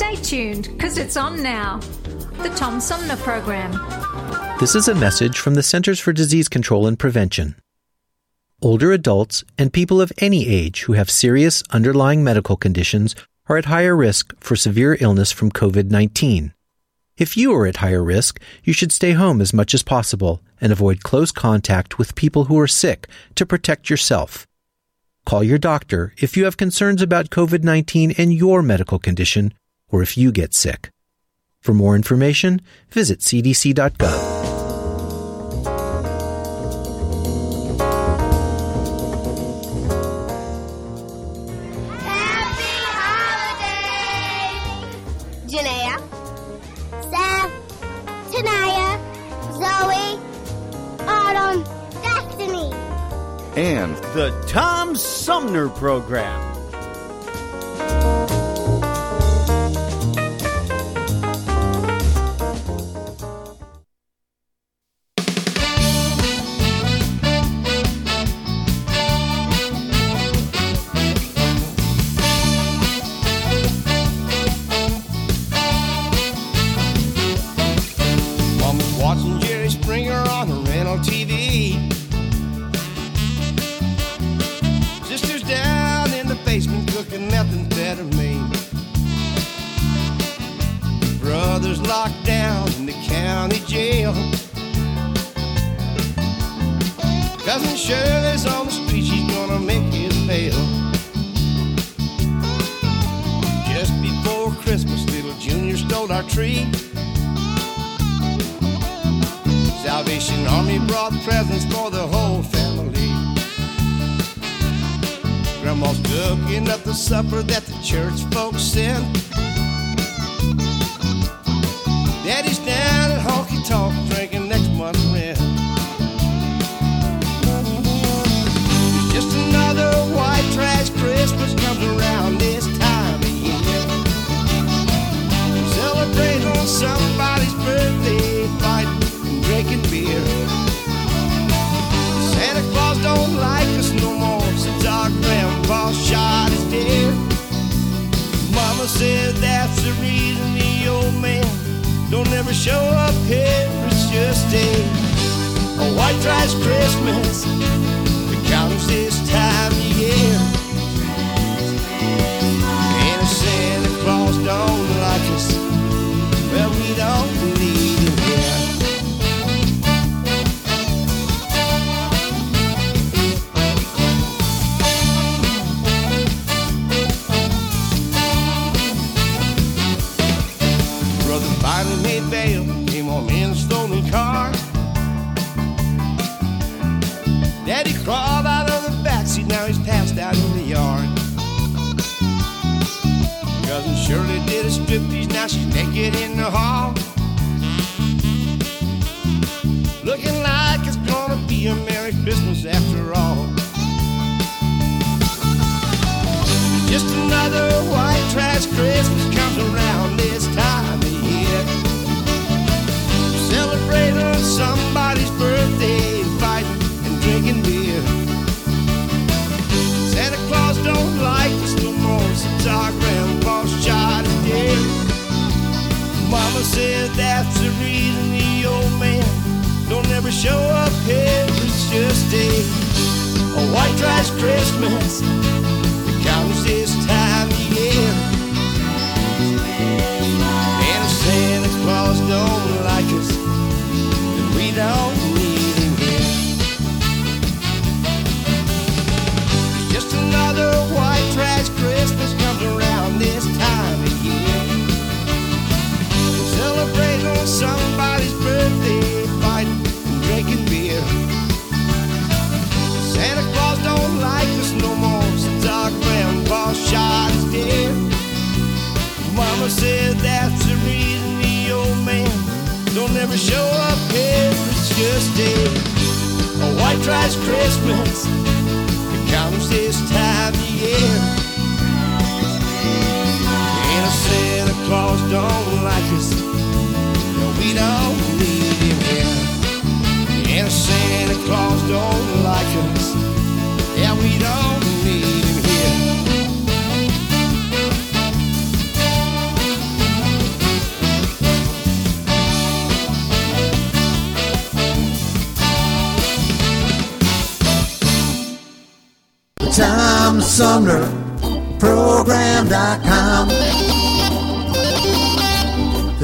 Stay tuned, because it's on now. The Tom Sumner Program. This is a message from the Centers for Disease Control and Prevention. Older adults and people of any age who have serious underlying medical conditions are at higher risk for severe illness from COVID 19. If you are at higher risk, you should stay home as much as possible and avoid close contact with people who are sick to protect yourself. Call your doctor if you have concerns about COVID 19 and your medical condition, or if you get sick. For more information, visit cdc.gov. Happy holidays! Janaea, Sam, Tanaya, Zoe, Autumn, Destiny. And the Tom Sumner Program.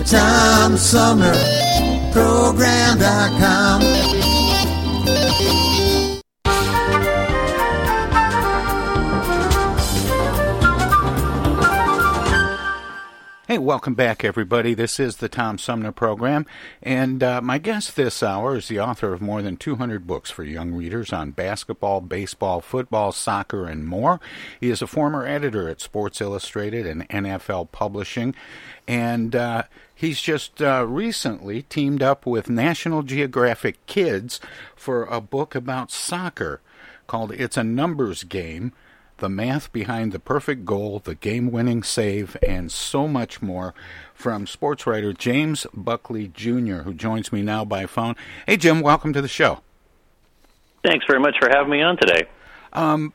Tom Sumner Program.com. The Tom Hey, welcome back, everybody. This is the Tom Sumner Program, and uh, my guest this hour is the author of more than 200 books for young readers on basketball, baseball, football, soccer, and more. He is a former editor at Sports Illustrated and NFL Publishing, and uh, he's just uh, recently teamed up with National Geographic Kids for a book about soccer called It's a Numbers Game the math behind the perfect goal, the game winning save, and so much more from sports writer James Buckley Jr., who joins me now by phone. Hey, Jim, welcome to the show. Thanks very much for having me on today. Um,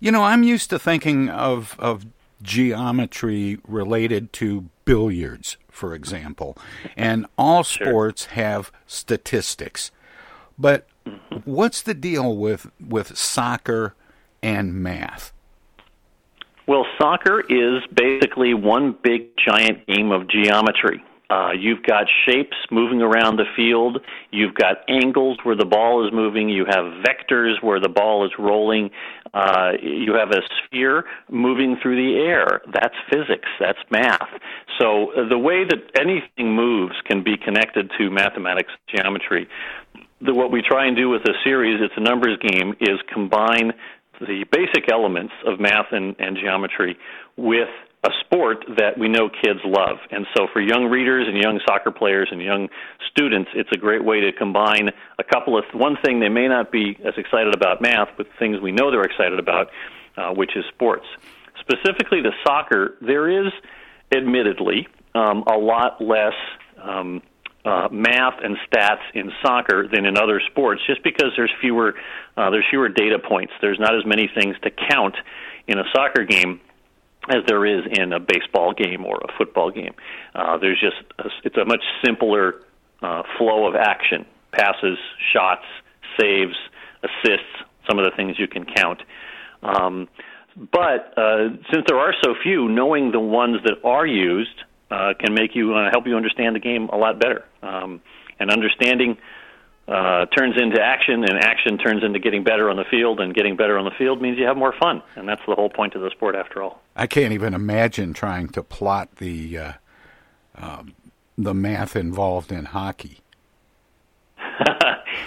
you know, I'm used to thinking of, of geometry related to billiards, for example, and all sports have statistics. But what's the deal with, with soccer? And math? Well, soccer is basically one big giant game of geometry. Uh, you've got shapes moving around the field. You've got angles where the ball is moving. You have vectors where the ball is rolling. Uh, you have a sphere moving through the air. That's physics. That's math. So uh, the way that anything moves can be connected to mathematics, geometry. The, what we try and do with the series, it's a numbers game, is combine the basic elements of math and, and geometry with a sport that we know kids love. And so for young readers and young soccer players and young students, it's a great way to combine a couple of one thing they may not be as excited about math, but things we know they're excited about, uh, which is sports. Specifically to soccer, there is admittedly um, a lot less um, uh, math and stats in soccer than in other sports, just because there's fewer uh, there's fewer data points. There's not as many things to count in a soccer game as there is in a baseball game or a football game. Uh, there's just a, it's a much simpler uh, flow of action: passes, shots, saves, assists. Some of the things you can count. Um, but uh, since there are so few, knowing the ones that are used uh, can make you uh, help you understand the game a lot better. Um, and understanding uh, turns into action, and action turns into getting better on the field, and getting better on the field means you have more fun, and that's the whole point of the sport, after all. I can't even imagine trying to plot the uh, um, the math involved in hockey.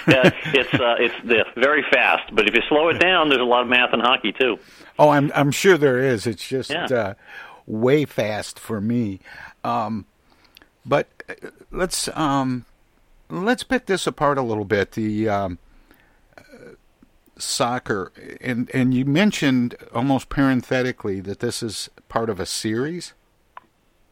yeah, it's uh, it's uh, very fast, but if you slow it down, there's a lot of math in hockey too. Oh, I'm I'm sure there is. It's just Yeah. uh, way fast for me. Um, but uh, let's um, let's pick this apart a little bit. The um, uh, soccer, and and you mentioned almost parenthetically that this is part of a series.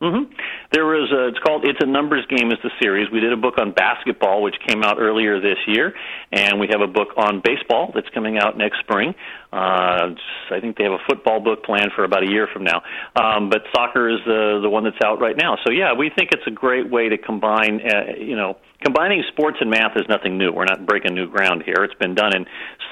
hmm There was a, it's called It's a Numbers Game is the series. We did a book on basketball which came out earlier this year, and we have a book on baseball that's coming out next spring. Uh, I think they have a football book planned for about a year from now. Um, but soccer is the the one that's out right now. So yeah, we think it's a great way to combine. Uh, you know, combining sports and math is nothing new. We're not breaking new ground here. It's been done in,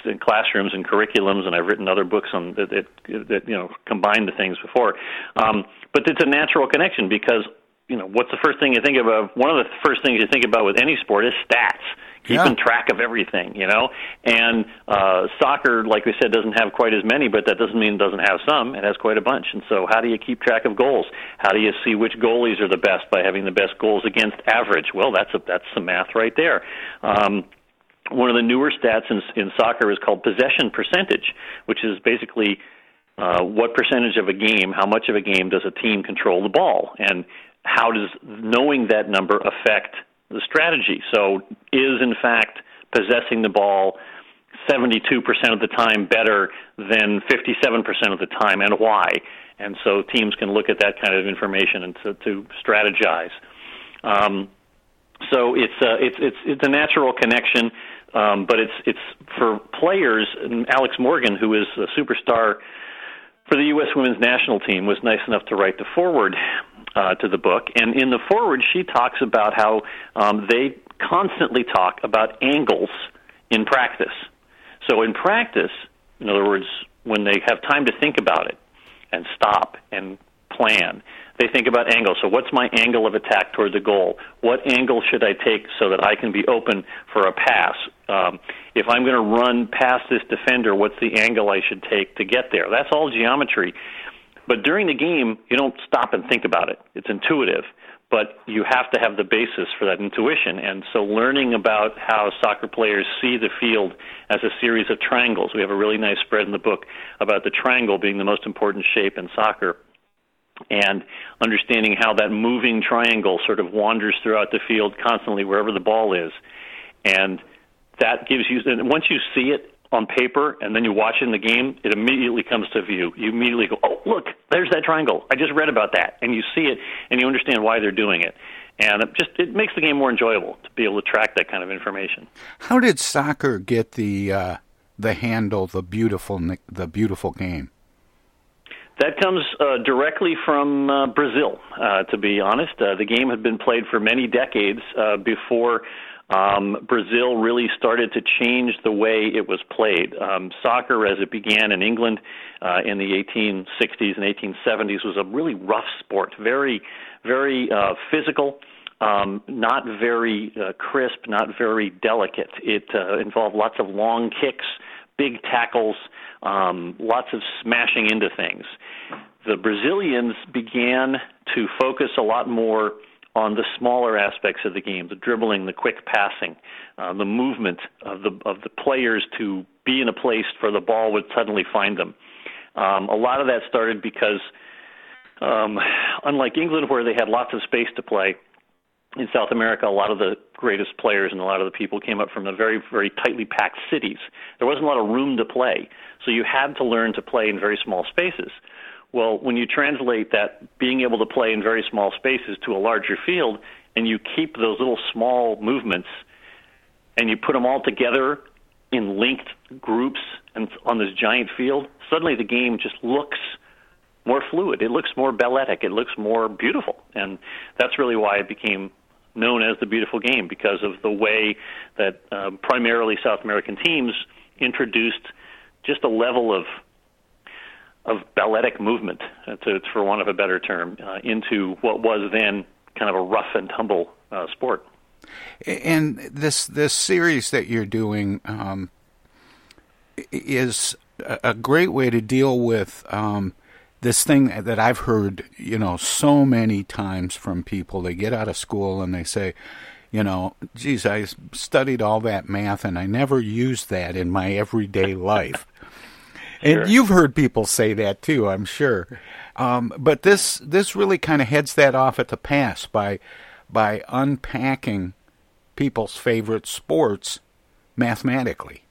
in classrooms and curriculums, and I've written other books on that that, that you know combine the things before. Um, but it's a natural connection because you know what's the first thing you think about? One of the first things you think about with any sport is stats. Keeping Yeah. track of everything, you know, and uh, soccer, like we said, doesn't have quite as many, but that doesn't mean it doesn't have some. It has quite a bunch. And so, how do you keep track of goals? How do you see which goalies are the best by having the best goals against average? Well, that's a, that's some math right there. Um, one of the newer stats in, in soccer is called possession percentage, which is basically uh, what percentage of a game, how much of a game does a team control the ball, and how does knowing that number affect the strategy? So, is in fact possessing the ball 72% of the time better than 57% of the time, and why? And so teams can look at that kind of information and to, to strategize. Um, so it's a, uh, it's it's it's a natural connection, um, but it's it's for players. Alex Morgan, who is a superstar for the U.S. Women's National Team, was nice enough to write the foreword uh, to the book. And in the foreword, she talks about how um, they constantly talk about angles in practice. So in practice, in other words, when they have time to think about it and stop and plan, they think about angle. So, what's my angle of attack toward the goal? What angle should I take so that I can be open for a pass? Um, if I'm going to run past this defender, what's the angle I should take to get there? That's all geometry. But during the game, you don't stop and think about it. It's intuitive but you have to have the basis for that intuition. And so, learning about how soccer players see the field as a series of triangles, we have a really nice spread in the book about the triangle being the most important shape in soccer. And understanding how that moving triangle sort of wanders throughout the field constantly wherever the ball is. And that gives you, and once you see it on paper and then you watch it in the game, it immediately comes to view. You immediately go, "Oh, look, there's that triangle. I just read about that." And you see it and you understand why they're doing it. And it just it makes the game more enjoyable to be able to track that kind of information. How did soccer get the uh, the handle the beautiful the beautiful game? That comes uh, directly from uh, Brazil, uh, to be honest. Uh, the game had been played for many decades uh, before um, Brazil really started to change the way it was played. Um, soccer, as it began in England uh, in the 1860s and 1870s, was a really rough sport, very, very uh, physical. Um, not very uh, crisp, not very delicate. It uh, involved lots of long kicks, big tackles, um, lots of smashing into things. The Brazilians began to focus a lot more on the smaller aspects of the game, the dribbling, the quick passing, uh, the movement of the of the players to be in a place where the ball would suddenly find them. Um, a lot of that started because, um, unlike England, where they had lots of space to play, in South America, a lot of the greatest players and a lot of the people came up from the very, very tightly packed cities. There wasn't a lot of room to play, so you had to learn to play in very small spaces. Well, when you translate that being able to play in very small spaces to a larger field, and you keep those little small movements, and you put them all together in linked groups and on this giant field, suddenly the game just looks more fluid. It looks more balletic. It looks more beautiful, and that's really why it became known as the beautiful game because of the way that uh, primarily South American teams introduced just a level of of balletic movement, to, for want of a better term, uh, into what was then kind of a rough and tumble uh, sport. And this this series that you're doing um, is a great way to deal with um, this thing that I've heard, you know, so many times from people. They get out of school and they say, you know, geez, I studied all that math and I never used that in my everyday life. Sure. And you've heard people say that too, I'm sure. Um, but this this really kind of heads that off at the pass by by unpacking people's favorite sports mathematically.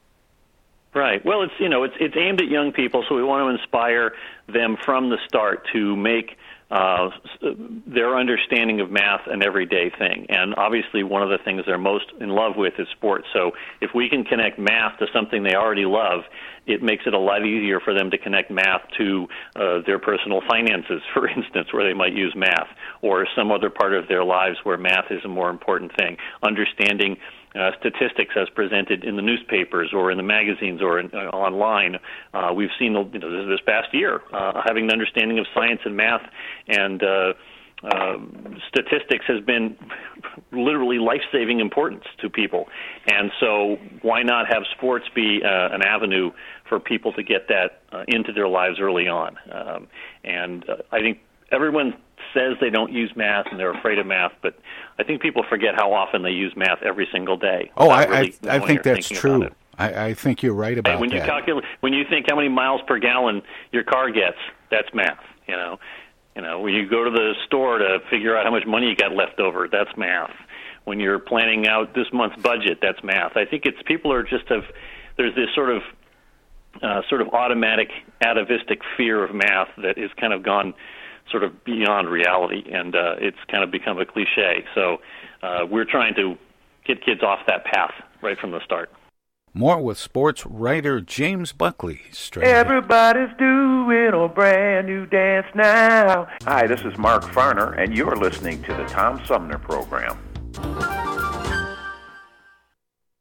Right. Well, it's you know it's it's aimed at young people, so we want to inspire them from the start to make uh, their understanding of math an everyday thing. And obviously, one of the things they're most in love with is sports. So if we can connect math to something they already love, it makes it a lot easier for them to connect math to uh, their personal finances, for instance, where they might use math, or some other part of their lives where math is a more important thing. Understanding uh, statistics as presented in the newspapers or in the magazines or in, uh, online. Uh, we've seen you know, this, past year uh, having an understanding of science and math and uh, uh, statistics has been literally life-saving importance to people, and so why not have sports be an avenue for people to get that into their lives early on? Um, and I think everyone says they don't use math and they're afraid of math, but I think people forget how often they use math every single day. Oh, I, really I, I think that's true. I, I think you're right about when you calculate, when you think how many miles per gallon your car gets, that's math. You know, you know, when you go to the store to figure out how much money you got left over, that's math. When you're planning out this month's budget, that's math. I think it's people are just have there's this sort of uh, sort of automatic atavistic fear of math that is kind of gone sort of beyond reality, and uh, it's kind of become a cliche. So uh, we're trying to get kids off that path right from the start. More with sports writer James Buckley. Straight ahead. Everybody's doing a brand new dance now. Hi, this is Mark Farner, and you're listening to the Tom Sumner Program.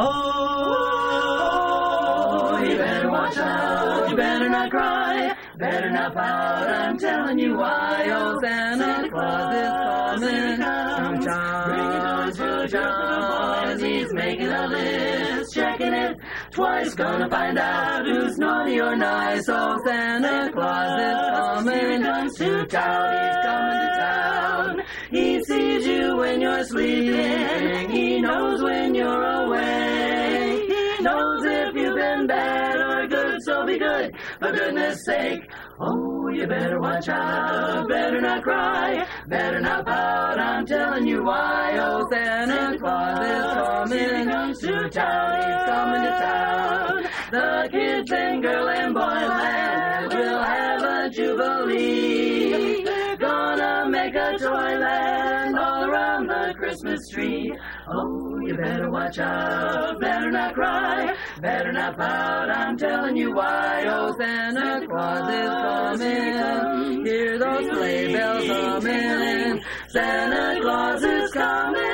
Oh, you better watch out. You better not cry. Better not pout. I'm telling you why. Oh, Santa Claus is coming. Bringing toys to. Boys, he's making a list. Checking it twice. Gonna find out who's naughty or nice. Oh, Santa Claus is coming. Comes to town. He's coming to town. He sees you when you're sleeping. He knows when you're awake. Good, for goodness sake. Oh, you better watch out, better not cry, better not pout, I'm telling you why. Oh, Santa Claus is coming, to town, he's coming to town. The kids in girl and boy land will have a jubilee. Gonna make a toy land all around the Christmas tree. Oh, you better watch out, better not cry, better not pout. I'm telling you why. Oh, Santa Claus is coming. Hear those sleigh bells humming. Santa Claus is coming.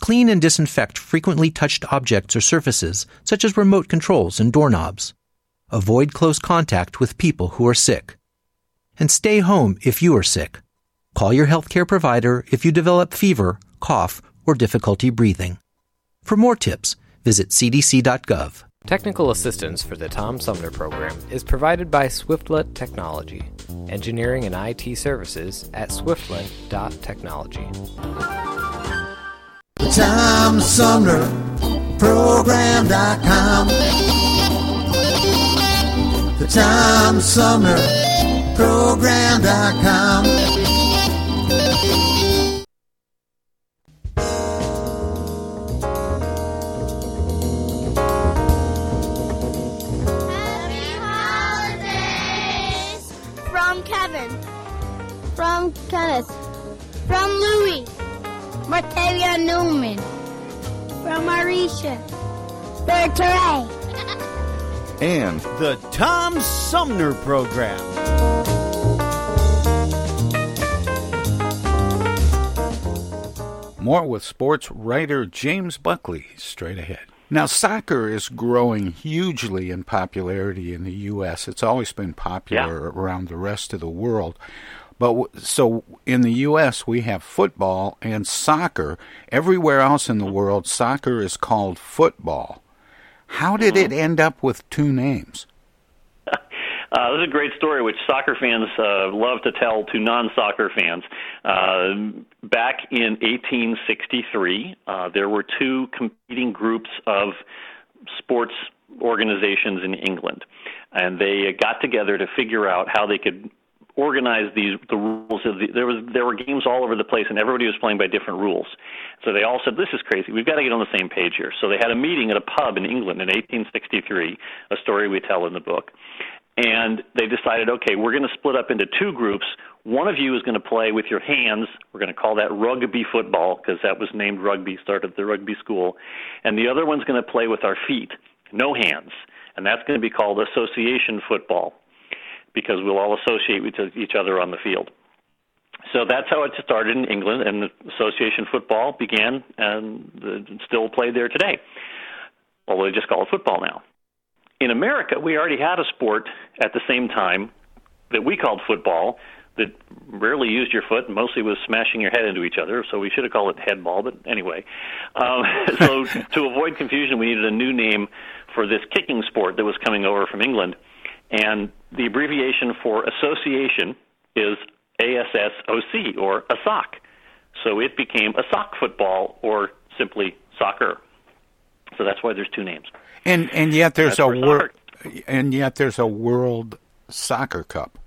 Clean and disinfect frequently touched objects or surfaces, such as remote controls and doorknobs. Avoid close contact with people who are sick. And stay home if you are sick. Call your healthcare provider if you develop fever, cough, or difficulty breathing. For more tips, visit cdc.gov. Technical assistance for the Tom Sumner program is provided by Swiftlet Technology, engineering and IT services at swiftlet.technology. The Tom Sumner Program.com. The Tom Sumner Program.com. Kevin. From Kenneth. From Louis. Newman. From Mauritius. Bertoret. and the Tom Sumner Program. More with sports writer James Buckley straight ahead. Now, soccer is growing hugely in popularity in the U.S. It's always been popular yeah. around the rest of the world. But so in the U.S., we have football and soccer. Everywhere else in the world, soccer is called football. How did it end up with two names? Uh, this is a great story, which soccer fans uh, love to tell to non-soccer fans. Uh, back in 1863, uh, there were two competing groups of sports organizations in England, and they got together to figure out how they could organize these the rules of the, there was there were games all over the place and everybody was playing by different rules so they all said this is crazy we've got to get on the same page here so they had a meeting at a pub in england in 1863 a story we tell in the book and they decided, okay, we're going to split up into two groups. One of you is going to play with your hands. We're going to call that rugby football because that was named rugby, started the rugby school. And the other one's going to play with our feet, no hands. And that's going to be called association football because we'll all associate with each other on the field. So that's how it started in England, and association football began and still played there today. Although they just call it football now in America, we already had a sport at the same time that we called football that rarely used your foot mostly was smashing your head into each other. So we should have called it headball, but anyway. Um, so to avoid confusion, we needed a new name for this kicking sport that was coming over from England. And the abbreviation for association is ASSOC or ASOC. So it became ASOC football or simply soccer. So that's why there's two names. And and yet there's a world and yet there's a World Soccer Cup.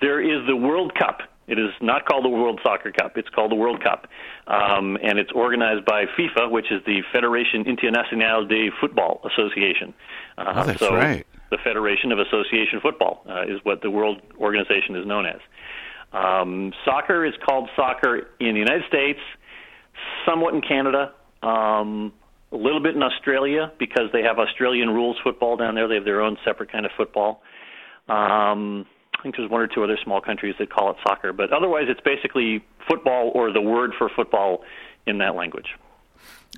There is the World Cup. It is not called the World Soccer Cup. It's called the World Cup, um, and it's organized by FIFA, which is the Fédération Internationale de Football Association. Uh, oh, that's so right. The Federation of Association Football uh, is what the world organization is known as. Um, soccer is called soccer in the United States, somewhat in Canada, um, a little bit in Australia because they have Australian rules football down there. They have their own separate kind of football. Um, I think there's one or two other small countries that call it soccer, but otherwise it's basically football or the word for football in that language.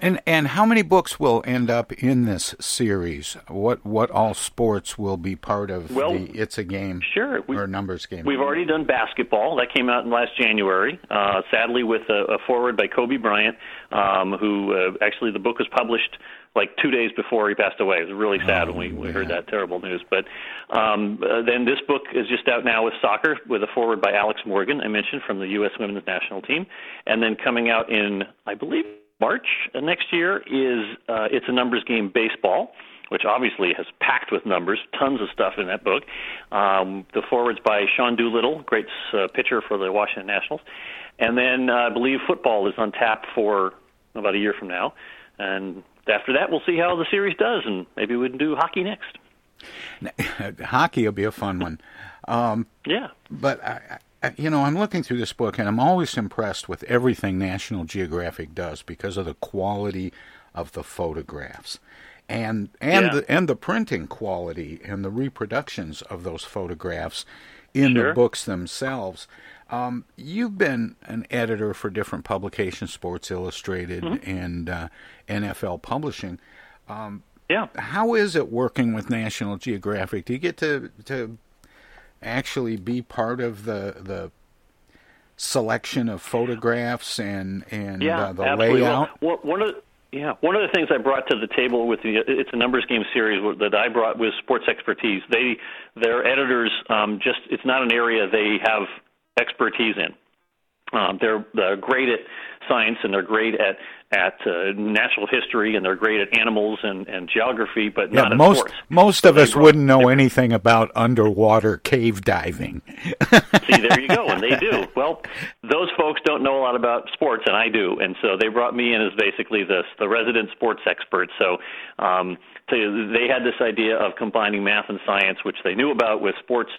And and how many books will end up in this series? What what all sports will be part of well, the It's a Game sure, we, or numbers game? We've already done basketball. That came out in last January. Uh, sadly, with a, a foreword by Kobe Bryant, um, who uh, actually the book was published like two days before he passed away. It was really sad oh, when we, we heard that terrible news. But um, uh, then this book is just out now with soccer, with a foreword by Alex Morgan, I mentioned from the U.S. Women's National Team, and then coming out in I believe March next year is uh, It's a Numbers Game Baseball, which obviously has packed with numbers, tons of stuff in that book. Um, the forwards by Sean Doolittle, great uh, pitcher for the Washington Nationals. And then uh, I believe football is on tap for about a year from now. And after that, we'll see how the series does, and maybe we can do hockey next. hockey will be a fun one. Um, yeah. But I, you know, I'm looking through this book and I'm always impressed with everything National Geographic does because of the quality of the photographs and and yeah. the and the printing quality and the reproductions of those photographs in sure. the books themselves. Um, you've been an editor for different publications, Sports Illustrated mm-hmm. and uh, NFL Publishing. Um, yeah. How is it working with National Geographic? Do you get to to actually be part of the the selection of photographs and and yeah, uh, the absolutely. layout? Well, one of the, yeah, one of the things I brought to the table with the it's a numbers game series that I brought was sports expertise. They their editors um, just it's not an area they have expertise in. Um, they're, they're great at science and they're great at at uh, natural history and they're great at animals and, and geography, but yeah, not most sports. most So of us wouldn't know anything about underwater cave diving. See, there you go, and they do. Well, those folks don't know a lot about sports, and I do, and so they brought me in as basically the the resident sports expert. So, um, to, they had this idea of combining math and science, which they knew about with sports,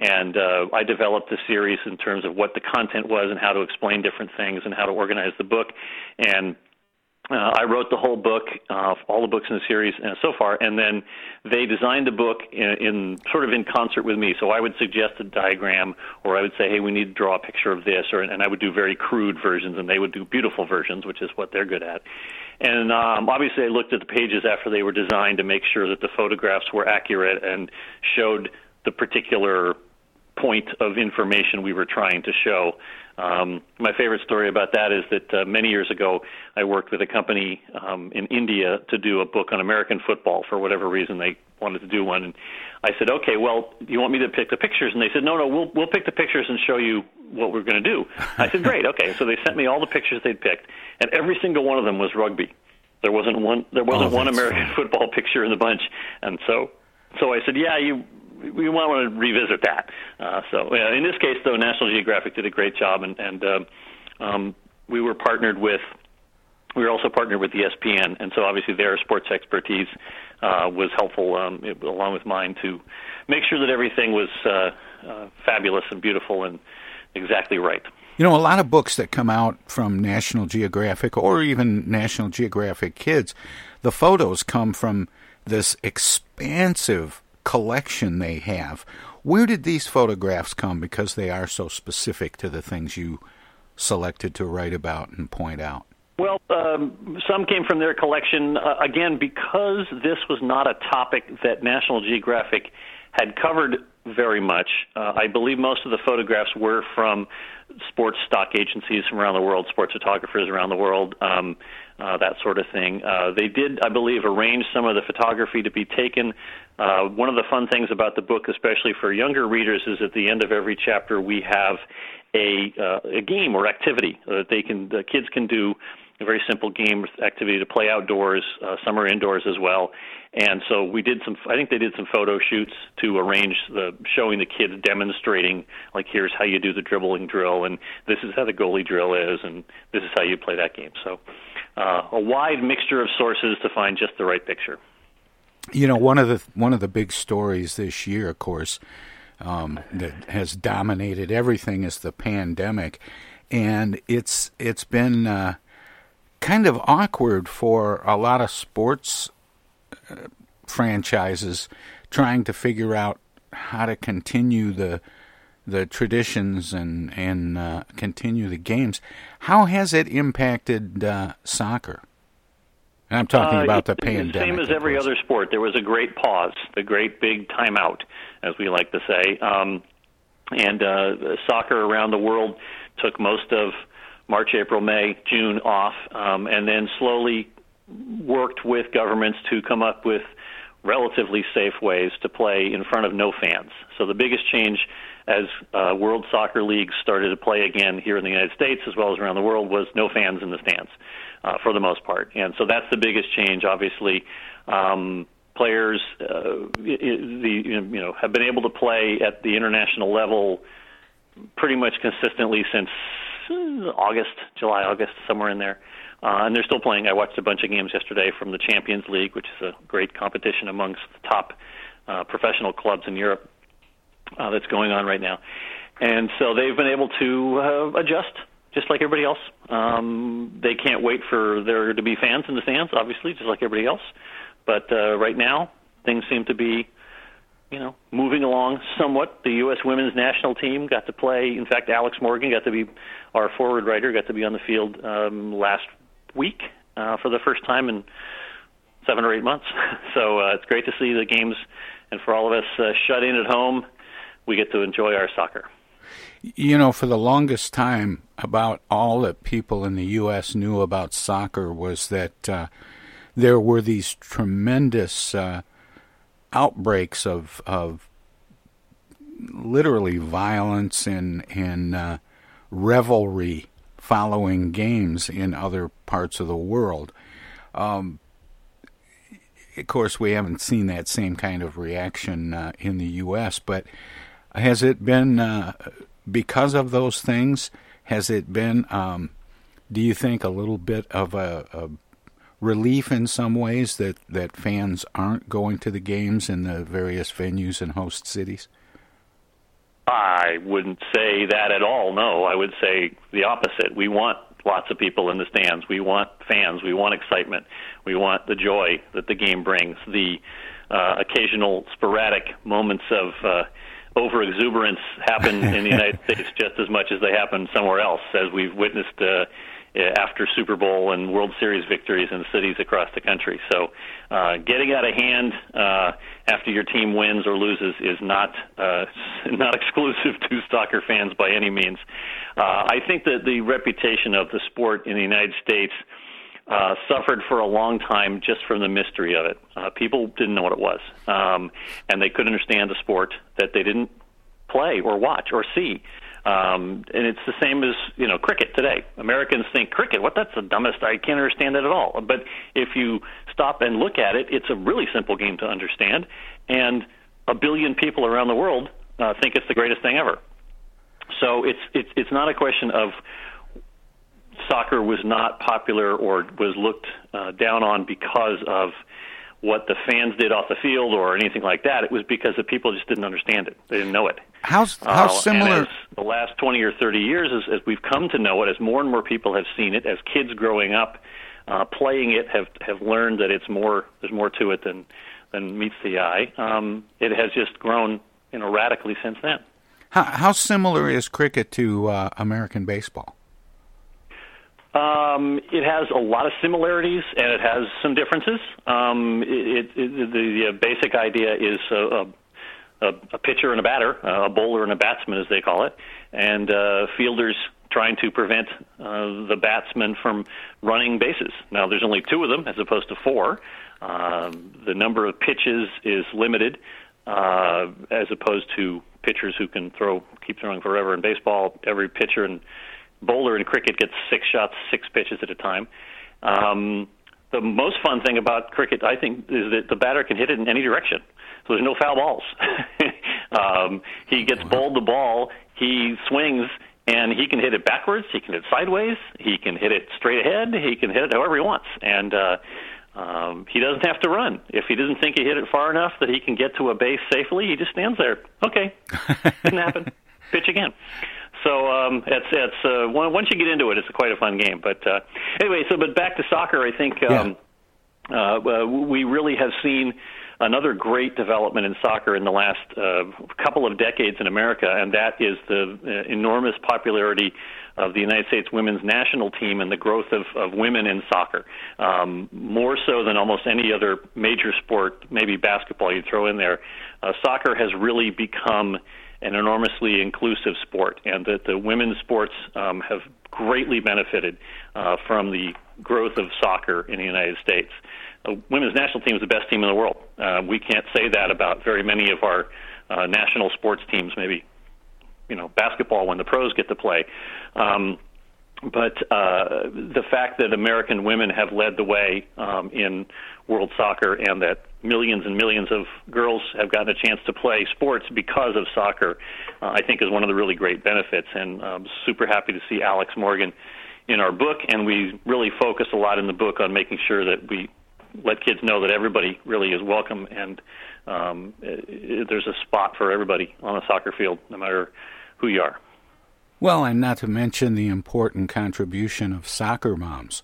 and uh, I developed the series in terms of what the content was and how to explain different things and how to organize the book. And uh, I wrote the whole book, uh, all the books in the series uh, so far, and then they designed the book in, in sort of in concert with me. So I would suggest a diagram, or I would say, "Hey, we need to draw a picture of this," or and I would do very crude versions, and they would do beautiful versions, which is what they're good at. And um, obviously, I looked at the pages after they were designed to make sure that the photographs were accurate and showed the particular point of information we were trying to show. Um, my favorite story about that is that uh, many years ago, I worked with a company um, in India to do a book on American football for whatever reason they wanted to do one. And I said, okay, well, you want me to pick the pictures? And they said, no, no, we'll we'll pick the pictures and show you what we're going to do. I said, great, okay. So they sent me all the pictures they'd picked, and every single one of them was rugby. There wasn't one. There wasn't Oh, one American funny. football picture in the bunch, and so so I said, yeah, you we might want to revisit that. Uh, so yeah, in this case, though, National Geographic did a great job, and, and um, um, we were partnered with. We were also partnered with ESPN, and so obviously their sports expertise uh, was helpful, um, it, along with mine, to make sure that everything was uh, uh, fabulous and beautiful and exactly right. You know, a lot of books that come out from National Geographic or even National Geographic Kids, the photos come from this expansive collection they have. Where did these photographs come because they are so specific to the things you selected to write about and point out? Well, um, some came from their collection. Uh, again, because this was not a topic that National Geographic had covered very much, uh, I believe most of the photographs were from sports stock agencies from around the world, sports photographers around the world, um, uh, that sort of thing. Uh, they did, I believe, arrange some of the photography to be taken. Uh, one of the fun things about the book, especially for younger readers, is at the end of every chapter we have a uh, a game or activity that they can the kids can do a very simple game activity to play outdoors. Uh, some are indoors as well. And so we did some. I think they did some photo shoots to arrange the showing the kids demonstrating like here's how you do the dribbling drill, and this is how the goalie drill is, and this is how you play that game. So uh, a wide mixture of sources to find just the right picture. You know, one of the one of the big stories this year, of course, um, that has dominated everything is the pandemic, and it's it's been uh, kind of awkward for a lot of sports uh, franchises trying to figure out how to continue the the traditions and and uh, continue the games. How has it impacted uh, soccer? And I'm talking Uh, about the pandemic. Same as every other sport, there was a great pause, the great big timeout, as we like to say. Um, and uh, soccer around the world took most of March, April, May, June off, um, and then slowly worked with governments to come up with relatively safe ways to play in front of no fans. So the biggest change as uh, World Soccer Leagues started to play again here in the United States as well as around the world was no fans in the stands uh, for the most part. And so that's the biggest change, obviously. Um, players uh, the you know have been able to play at the international level pretty much consistently since August, July, August, somewhere in there. Uh, and they're still playing. I watched a bunch of games yesterday from the Champions League, which is a great competition amongst the top uh, professional clubs in Europe uh, that's going on right now. And so they've been able to uh, adjust just like everybody else. Um, they can't wait for there to be fans in the stands, obviously, just like everybody else. But uh, right now, things seem to be, you know, moving along somewhat. The U.S. women's national team got to play. In fact, Alex Morgan got to be our forward writer, got to be on the field um, last week uh, for the first time in seven or eight months. so uh, it's great to see the games, and for all of us uh, shut in at home, we get to enjoy our soccer. You know, for the longest time, about all that people in the U.S. knew about soccer was that uh, there were these tremendous uh, outbreaks of of literally violence and and uh, revelry following games in other parts of the world. Um, of course, we haven't seen that same kind of reaction uh, in the U.S., but has it been uh, because of those things? Has it been, um, do you think, a little bit of a, a relief in some ways that, that fans aren't going to the games in the various venues and host cities? I wouldn't say that at all. No, I would say the opposite. We want lots of people in the stands. We want fans. We want excitement. We want the joy that the game brings. The uh, occasional sporadic moments of uh, over exuberance happen in the United States just as much as they happen somewhere else, as we've witnessed uh, after Super Bowl and World Series victories in cities across the country. So, uh, getting out of hand uh, after your team wins or loses is not uh, not exclusive to soccer fans by any means. Uh, I think that the reputation of the sport in the United States. Uh, suffered for a long time just from the mystery of it. Uh, people didn't know what it was, um, and they couldn't understand the sport that they didn't play or watch or see. Um, and it's the same as you know cricket today. Americans think cricket. What? That's the dumbest. I can't understand that at all. But if you stop and look at it, it's a really simple game to understand, and a billion people around the world uh, think it's the greatest thing ever. So it's it's it's not a question of soccer was not popular or was looked uh, down on because of what the fans did off the field or anything like that. It was because the people just didn't understand it. They didn't know it. How how Uh, similar? The last twenty or thirty years, as, as we've come to know it, as more and more people have seen it, as kids growing up uh, playing it have have learned that it's more there's more to it than than meets the eye. Um, it has just grown you know radically since then. How, how similar is cricket to uh, American baseball? Um, it has a lot of similarities and it has some differences. Um, it, it, the, the basic idea is a, a, a pitcher and a batter, uh, a bowler and a batsman, as they call it, and uh, fielders trying to prevent uh, the batsman from running bases. Now, there's only two of them as opposed to four. Um, the number of pitches is limited uh, as opposed to pitchers who can throw, keep throwing forever. In baseball, every pitcher and bowler in cricket gets six shots, six pitches at a time. Um, the most fun thing about cricket, I think, is that the batter can hit it in any direction. So there's no foul balls. um, he gets bowled the ball, he swings, and he can hit it backwards. He can hit it sideways. He can hit it straight ahead. He can hit it however he wants, and uh, um, he doesn't have to run. If he doesn't think he hit it far enough that he can get to a base safely, he just stands there. Okay, didn't happen. Pitch again. So um, it's it's uh, once you get into it, it's quite a fun game. But uh, anyway, so but back to soccer, I think um, uh, uh, we really have seen another great development in soccer in the last uh, couple of decades in America, and that is the uh, enormous popularity of the United States women's national team and the growth of, of women in soccer. Um, more so than almost any other major sport, maybe basketball you throw in there, uh, soccer has really become an enormously inclusive sport, and that the women's sports um, have greatly benefited uh, from the growth of soccer in the United States. The women's national team is the best team in the world. Uh, we can't say that about very many of our uh, national sports teams. Maybe, you know, basketball when the pros get to play. Um, but uh, the fact that American women have led the way um, in world soccer and that millions and millions of girls have gotten a chance to play sports because of soccer, uh, I think is one of the really great benefits. And I'm super happy to see Alex Morgan in our book. And we really focus a lot in the book on making sure that we let kids know that everybody really is welcome and um, there's a spot for everybody on a soccer field, no matter who you are. Well, and not to mention the important contribution of soccer moms.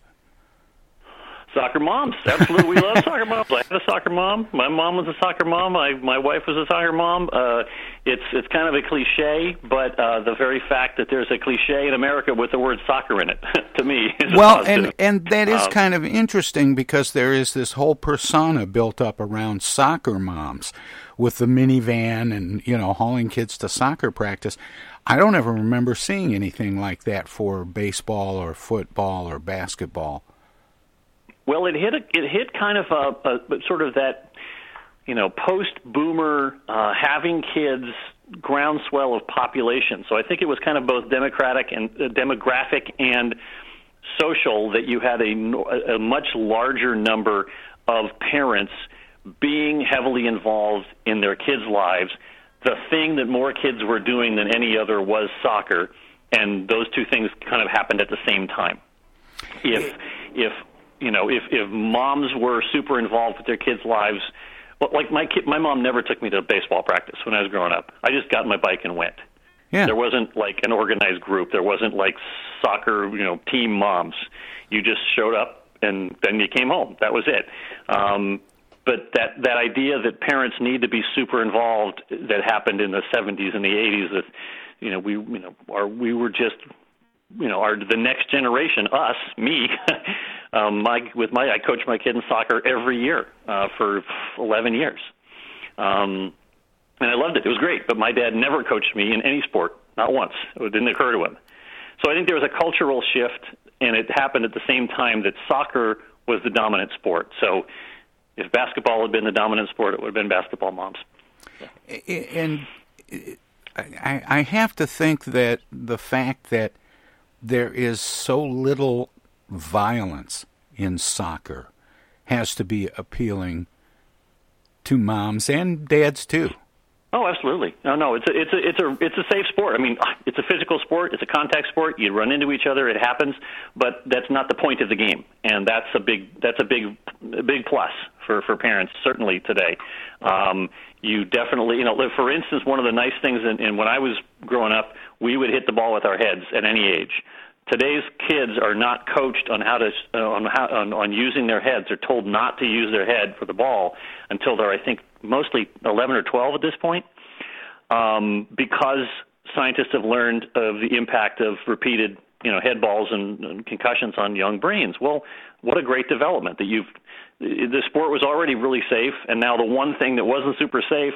Soccer moms, absolutely. We love soccer moms. I had a soccer mom. My mom was a soccer mom. My my wife was a soccer mom. Uh, it's it's kind of a cliche, but uh, the very fact that there's a cliche in America with the word soccer in it, to me, is Well, and and that is Um, kind of interesting because there is this whole persona built up around soccer moms with the minivan and you know hauling kids to soccer practice. I don't ever remember seeing anything like that for baseball or football or basketball. Well, it hit a, it hit kind of a, a sort of that you know post boomer uh, having kids groundswell of population. So I think it was kind of both democratic and uh, demographic and social that you had a, a much larger number of parents being heavily involved in their kids' lives. The thing that more kids were doing than any other was soccer, and those two things kind of happened at the same time. If if you know if if moms were super involved with their kids' lives, well, like my kid, my mom never took me to baseball practice when I was growing up. I just got my bike and went. Yeah. There wasn't like an organized group. There wasn't like soccer, you know, team moms. You just showed up and then you came home. That was it. Um, but that that idea that parents need to be super involved that happened in the 70s and the 80s that you know we you know are we were just you know our the next generation us me um my with my I coach my kid in soccer every year uh for 11 years. Um and I loved it. It was great but my dad never coached me in any sport not once. It didn't occur to him. So I think there was a cultural shift and it happened at the same time that soccer was the dominant sport. So if basketball had been the dominant sport, it would have been basketball moms. And I, I have to think that the fact that there is so little violence in soccer has to be appealing to moms and dads too. Oh, absolutely. No, no, it's a, it's a, it's a, it's a safe sport. I mean, it's a physical sport. It's a contact sport. You run into each other. It happens, but that's not the point of the game, and that's a big, that's a big, a big plus for for parents certainly today. Um, you definitely, you know, for instance, one of the nice things, in, in when I was growing up, we would hit the ball with our heads at any age. Today's kids are not coached on how to on how on, on using their heads. They're told not to use their head for the ball until they're, I think, mostly 11 or 12 at this point, um, because scientists have learned of the impact of repeated, you know, head balls and, and concussions on young brains. Well, what a great development that you've. The sport was already really safe, and now the one thing that wasn't super safe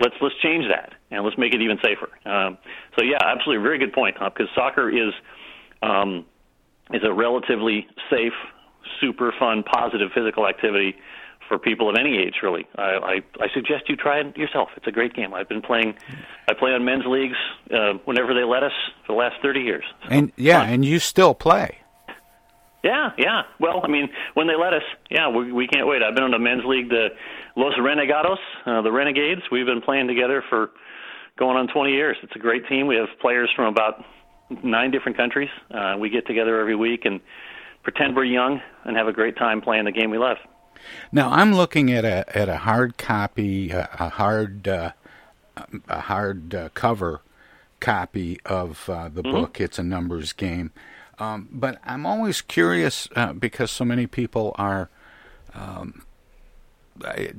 let's let's change that and let's make it even safer. Um, so yeah, absolutely, very good point, because soccer is um, is a relatively safe, super fun, positive physical activity for people of any age. Really, I, I, I suggest you try it yourself. It's a great game. I've been playing. I play on men's leagues uh, whenever they let us for the last thirty years. And yeah, and you still play. Yeah, yeah. Well, I mean, when they let us, yeah, we, we can't wait. I've been on the men's league, the Los Renegados, uh, the Renegades. We've been playing together for going on 20 years. It's a great team. We have players from about nine different countries. Uh, we get together every week and pretend we're young and have a great time playing the game we love. Now I'm looking at a at a hard copy, a, a hard uh, a hard uh, cover copy of uh, the Mhm. book. It's a numbers game, um, but I'm always curious uh, because so many people are. Um,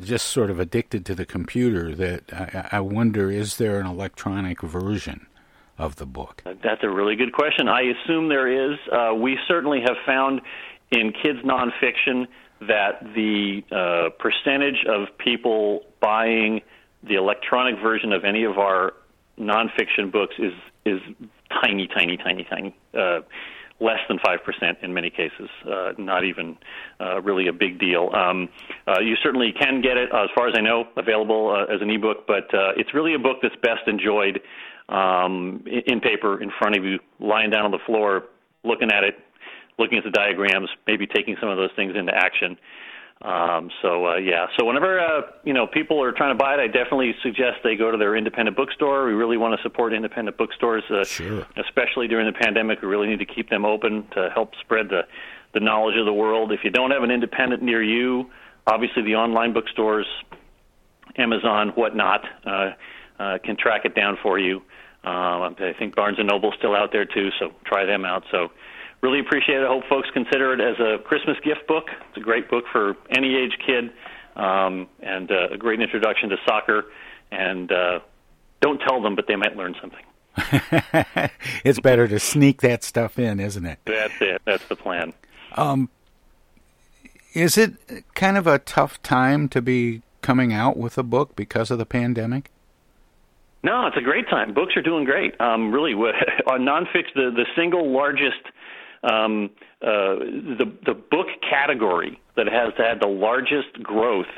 just sort of addicted to the computer that I, I wonder is there an electronic version of the book? That's a really good question. I assume there is. Uh, we certainly have found in kids nonfiction that the uh, percentage of people buying the electronic version of any of our nonfiction books is is tiny, tiny, tiny, tiny. Uh, less than five percent in many cases. Uh, not even uh, really a big deal. Um, uh, you certainly can get it, as far as I know, available uh, as an ebook. But uh, it's really a book that's best enjoyed um, in paper in front of you, lying down on the floor, looking at it, looking at the diagrams, maybe taking some of those things into action. Um, so uh, yeah, so whenever uh, you know people are trying to buy it, I definitely suggest they go to their independent bookstore. We really want to support independent bookstores, uh, sure. especially during the pandemic. We really need to keep them open to help spread the the knowledge of the world. If you don't have an independent near you, obviously the online bookstores, Amazon, whatnot, uh, uh, can track it down for you. Uh, I think Barnes and Noble's still out there too, so try them out. So really appreciate it. I hope folks consider it as a Christmas gift book. It's a great book for any age kid, um, and uh, a great introduction to soccer. And uh, don't tell them, but they might learn something. it's better to sneak that stuff in, isn't it? That's it. That's the plan. Um, is it kind of a tough time to be coming out with a book because of the pandemic? No, it's a great time. Books are doing great. Um, really, on nonfiction, the, the single largest, um, uh, the the book category that has had the largest growth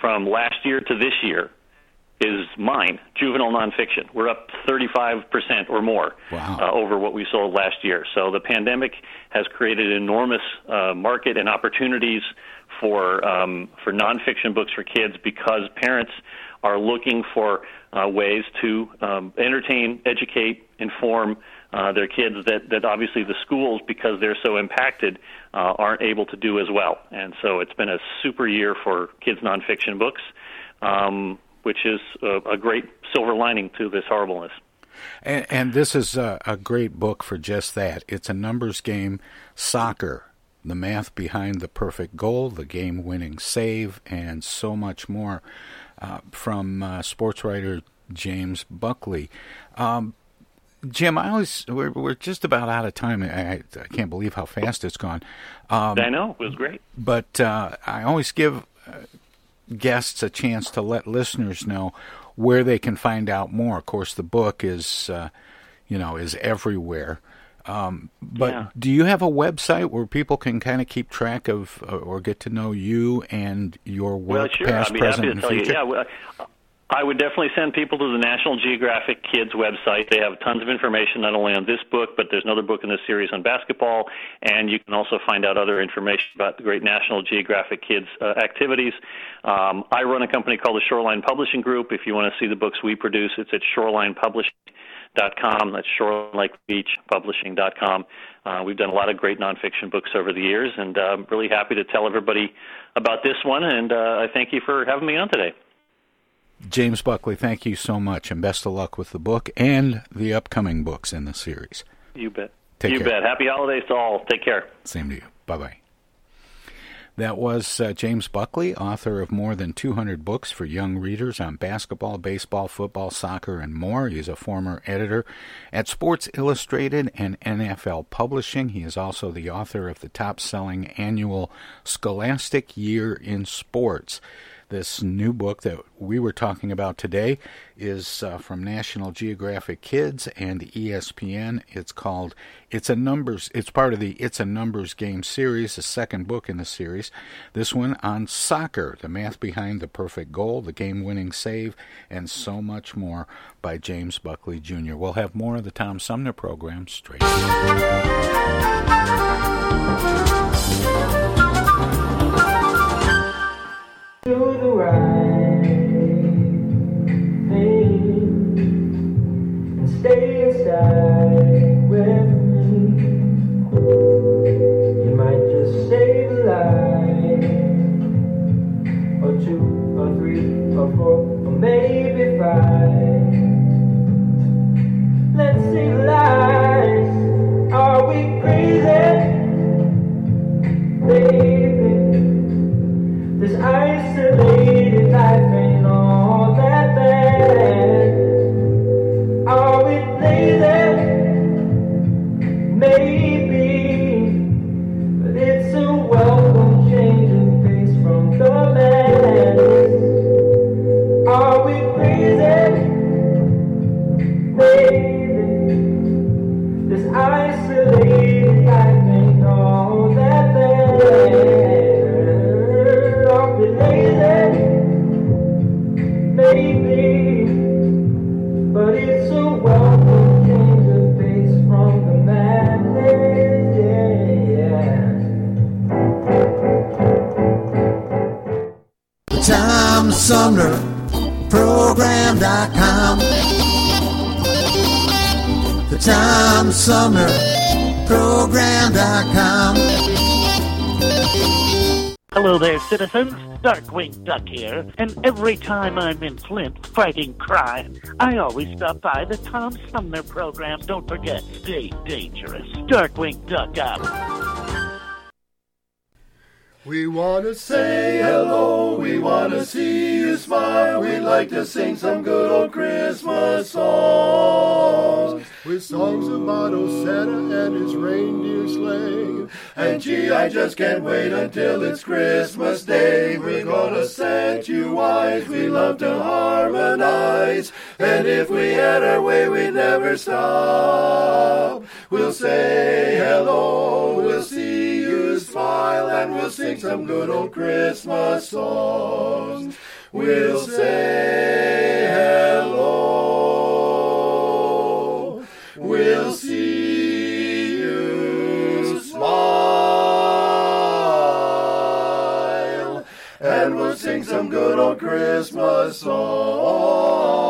from last year to this year is mine, juvenile nonfiction. We're up 35% or more uh, over what we sold last year. So the pandemic has created an enormous uh, market and opportunities for um, for nonfiction books for kids because parents are looking for uh, ways to um, entertain, educate, inform uh, their kids that, that obviously the schools, because they're so impacted, uh, aren't able to do as well. And so it's been a super year for kids nonfiction books, um, which is a, a great silver lining to this horribleness. And, and this is a, a great book for just that. It's a numbers game, soccer, the math behind the perfect goal, the game winning save, and so much more uh, from uh, sports writer James Buckley. Um, Jim, I always we're, we're just about out of time. I, I can't believe how fast it's gone. Um, I know it was great, but uh, I always give uh, guests a chance to let listeners know where they can find out more. Of course, the book is uh, you know is everywhere. Um, but Yeah. do you have a website where people can kind of keep track of uh, or get to know you and your work, well, sure. past, present, happy to and tell future? you. Yeah, well, I would definitely send people to the National Geographic Kids website. They have tons of information not only on this book, but there's another book in this series on basketball, and you can also find out other information about the great National Geographic Kids uh, activities. Um, I run a company called the Shoreline Publishing Group. If you want to see the books we produce, it's at shorelinepublishing.com. That's shoreline like beach publishing.com. Uh, we've done a lot of great nonfiction books over the years, and uh, I'm really happy to tell everybody about this one. And uh, I thank you for having me on today. James Buckley, thank you so much, and best of luck with the book and the upcoming books in the series. You bet. Take you care. bet. Happy holidays to all. Take care. Same to you. Bye bye. That was uh, James Buckley, author of more than 200 books for young readers on basketball, baseball, football, soccer, and more. He's a former editor at Sports Illustrated and NFL Publishing. He is also the author of the top selling annual Scholastic Year in Sports. This new book that we were talking about today is uh, from National Geographic Kids and ESPN. It's called It's a Numbers. It's part of the It's a Numbers Game series, the second book in the series. This one on soccer, the math behind the perfect goal, the game-winning save, and so much more by James Buckley Jr. We'll have more of the Tom Sumner program straight. Are we crazy, baby? This isolated life ain't all that bad. Are we lazy? Maybe, but it's a welcome change of pace from the madness. Are we crazy? Maybe, this isolated life ain't all that bad. Citizens. Darkwing Duck here, and every time I'm in Flint fighting crime, I always stop by the Tom Sumner program. Don't forget, stay dangerous. Darkwing Duck out. We want to say hello, we want to see you smile. We'd like to sing some good old Christmas songs. With songs about old Santa and his reindeer sleigh. And gee, I just can't wait until it's Christmas Day. We're gonna set you wise, we love to harmonize. And if we had our way, we'd never stop. We'll say hello, we'll see smile, and we'll sing some good old Christmas songs. We'll say hello, we'll see you smile, and we'll sing some good old Christmas songs.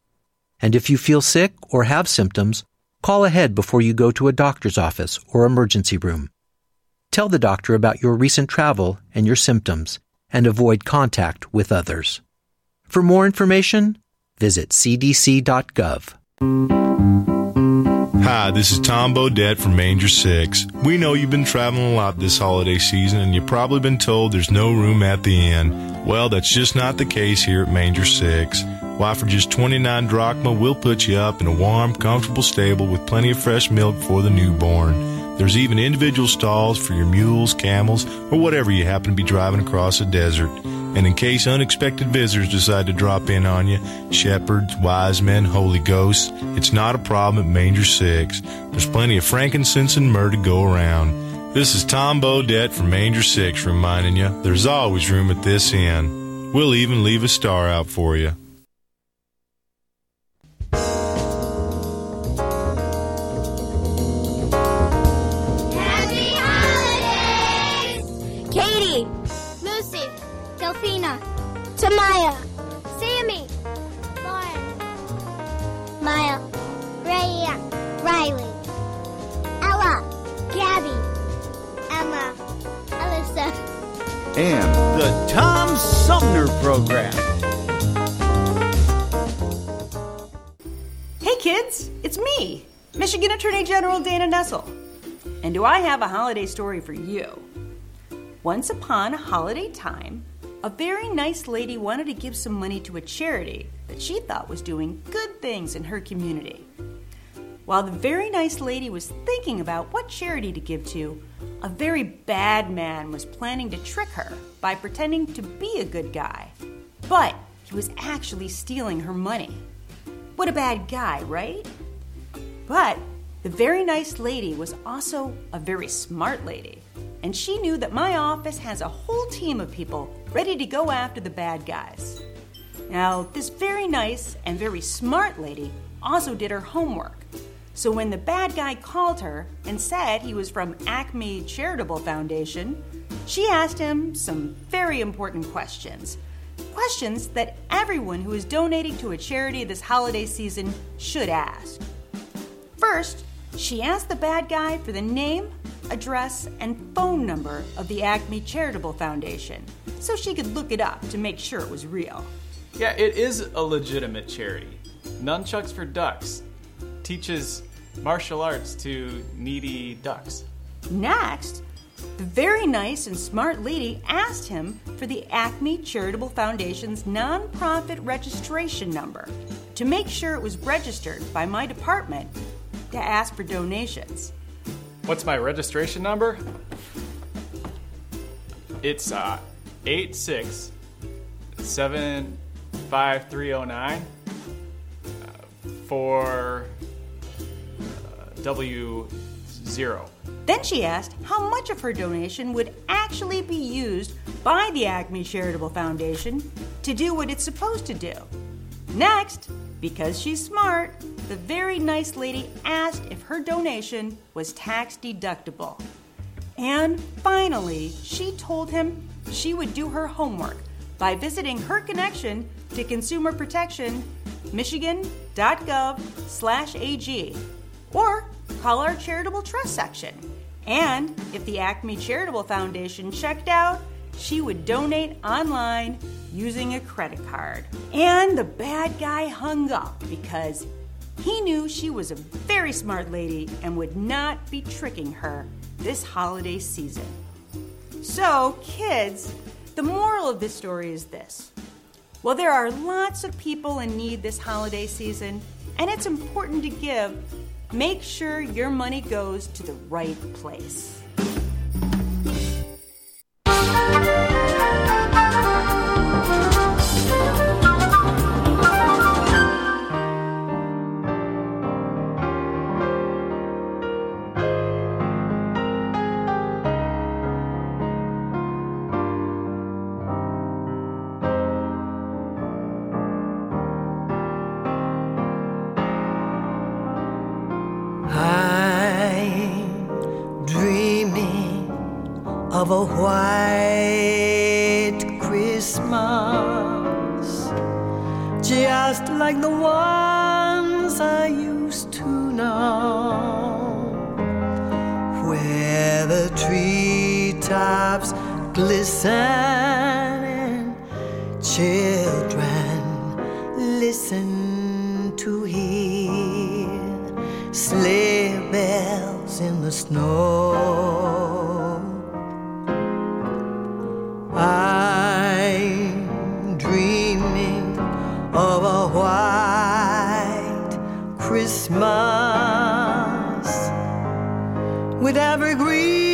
And if you feel sick or have symptoms, call ahead before you go to a doctor's office or emergency room. Tell the doctor about your recent travel and your symptoms and avoid contact with others. For more information, visit cdc.gov. Hi, this is Tom Bodett from Manger 6. We know you've been traveling a lot this holiday season and you've probably been told there's no room at the inn. Well, that's just not the case here at Manger 6. Why, for just 29 drachma, we'll put you up in a warm, comfortable stable with plenty of fresh milk for the newborn. There's even individual stalls for your mules, camels, or whatever you happen to be driving across the desert. And in case unexpected visitors decide to drop in on you, shepherds, wise men, holy ghosts, it's not a problem at Manger 6. There's plenty of frankincense and myrrh to go around. This is Tom Bodett from Manger 6 reminding you there's always room at this inn. We'll even leave a star out for you. And the Tom Sumner Program. Hey kids, it's me, Michigan Attorney General Dana Nessel. And do I have a holiday story for you? Once upon a holiday time, a very nice lady wanted to give some money to a charity that she thought was doing good things in her community. While the very nice lady was thinking about what charity to give to, a very bad man was planning to trick her by pretending to be a good guy. But he was actually stealing her money. What a bad guy, right? But the very nice lady was also a very smart lady, and she knew that my office has a whole team of people ready to go after the bad guys. Now, this very nice and very smart lady also did her homework. So when the bad guy called her and said he was from Acme Charitable Foundation, she asked him some very important questions. Questions that everyone who is donating to a charity this holiday season should ask. First, she asked the bad guy for the name, address, and phone number of the Acme Charitable Foundation so she could look it up to make sure it was real. Yeah, it is a legitimate charity. Nunchucks for Ducks teaches martial arts to needy ducks. Next, the very nice and smart lady asked him for the Acme Charitable Foundation's nonprofit registration number to make sure it was registered by my department to ask for donations. What's my registration number? It's uh, 867309 uh, for W0. Then she asked how much of her donation would actually be used by the Acme Charitable Foundation to do what it's supposed to do. Next, because she's smart, the very nice lady asked if her donation was tax deductible. And finally, she told him she would do her homework by visiting her connection to consumer protection, michigan.gov/ag, or call our charitable trust section. And if the Acme Charitable Foundation checked out, she would donate online using a credit card. And the bad guy hung up because he knew she was a very smart lady and would not be tricking her this holiday season. So, kids, the moral of this story is this. While there are lots of people in need this holiday season, and it's important to give, make sure your money goes to the right place. With every greeting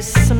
this